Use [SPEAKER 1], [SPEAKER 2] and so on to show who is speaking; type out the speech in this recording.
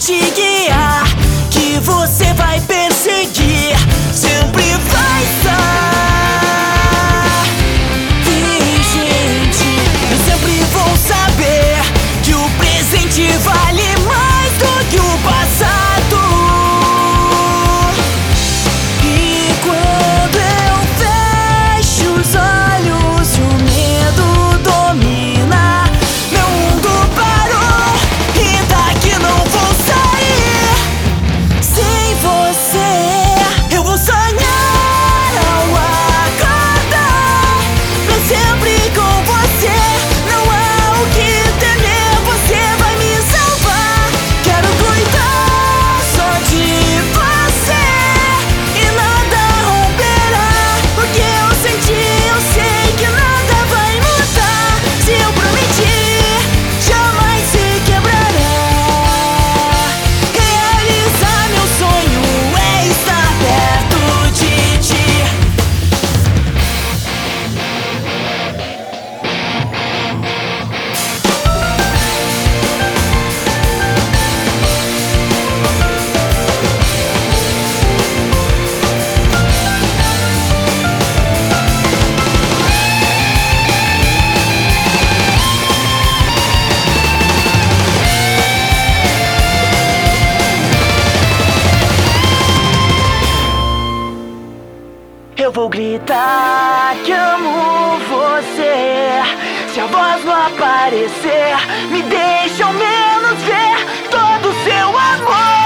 [SPEAKER 1] te guiar, que você vai perseguir. eu vou gritar que amo você. Se a voz não aparecer, me deixa ao menos ver todo o seu amor.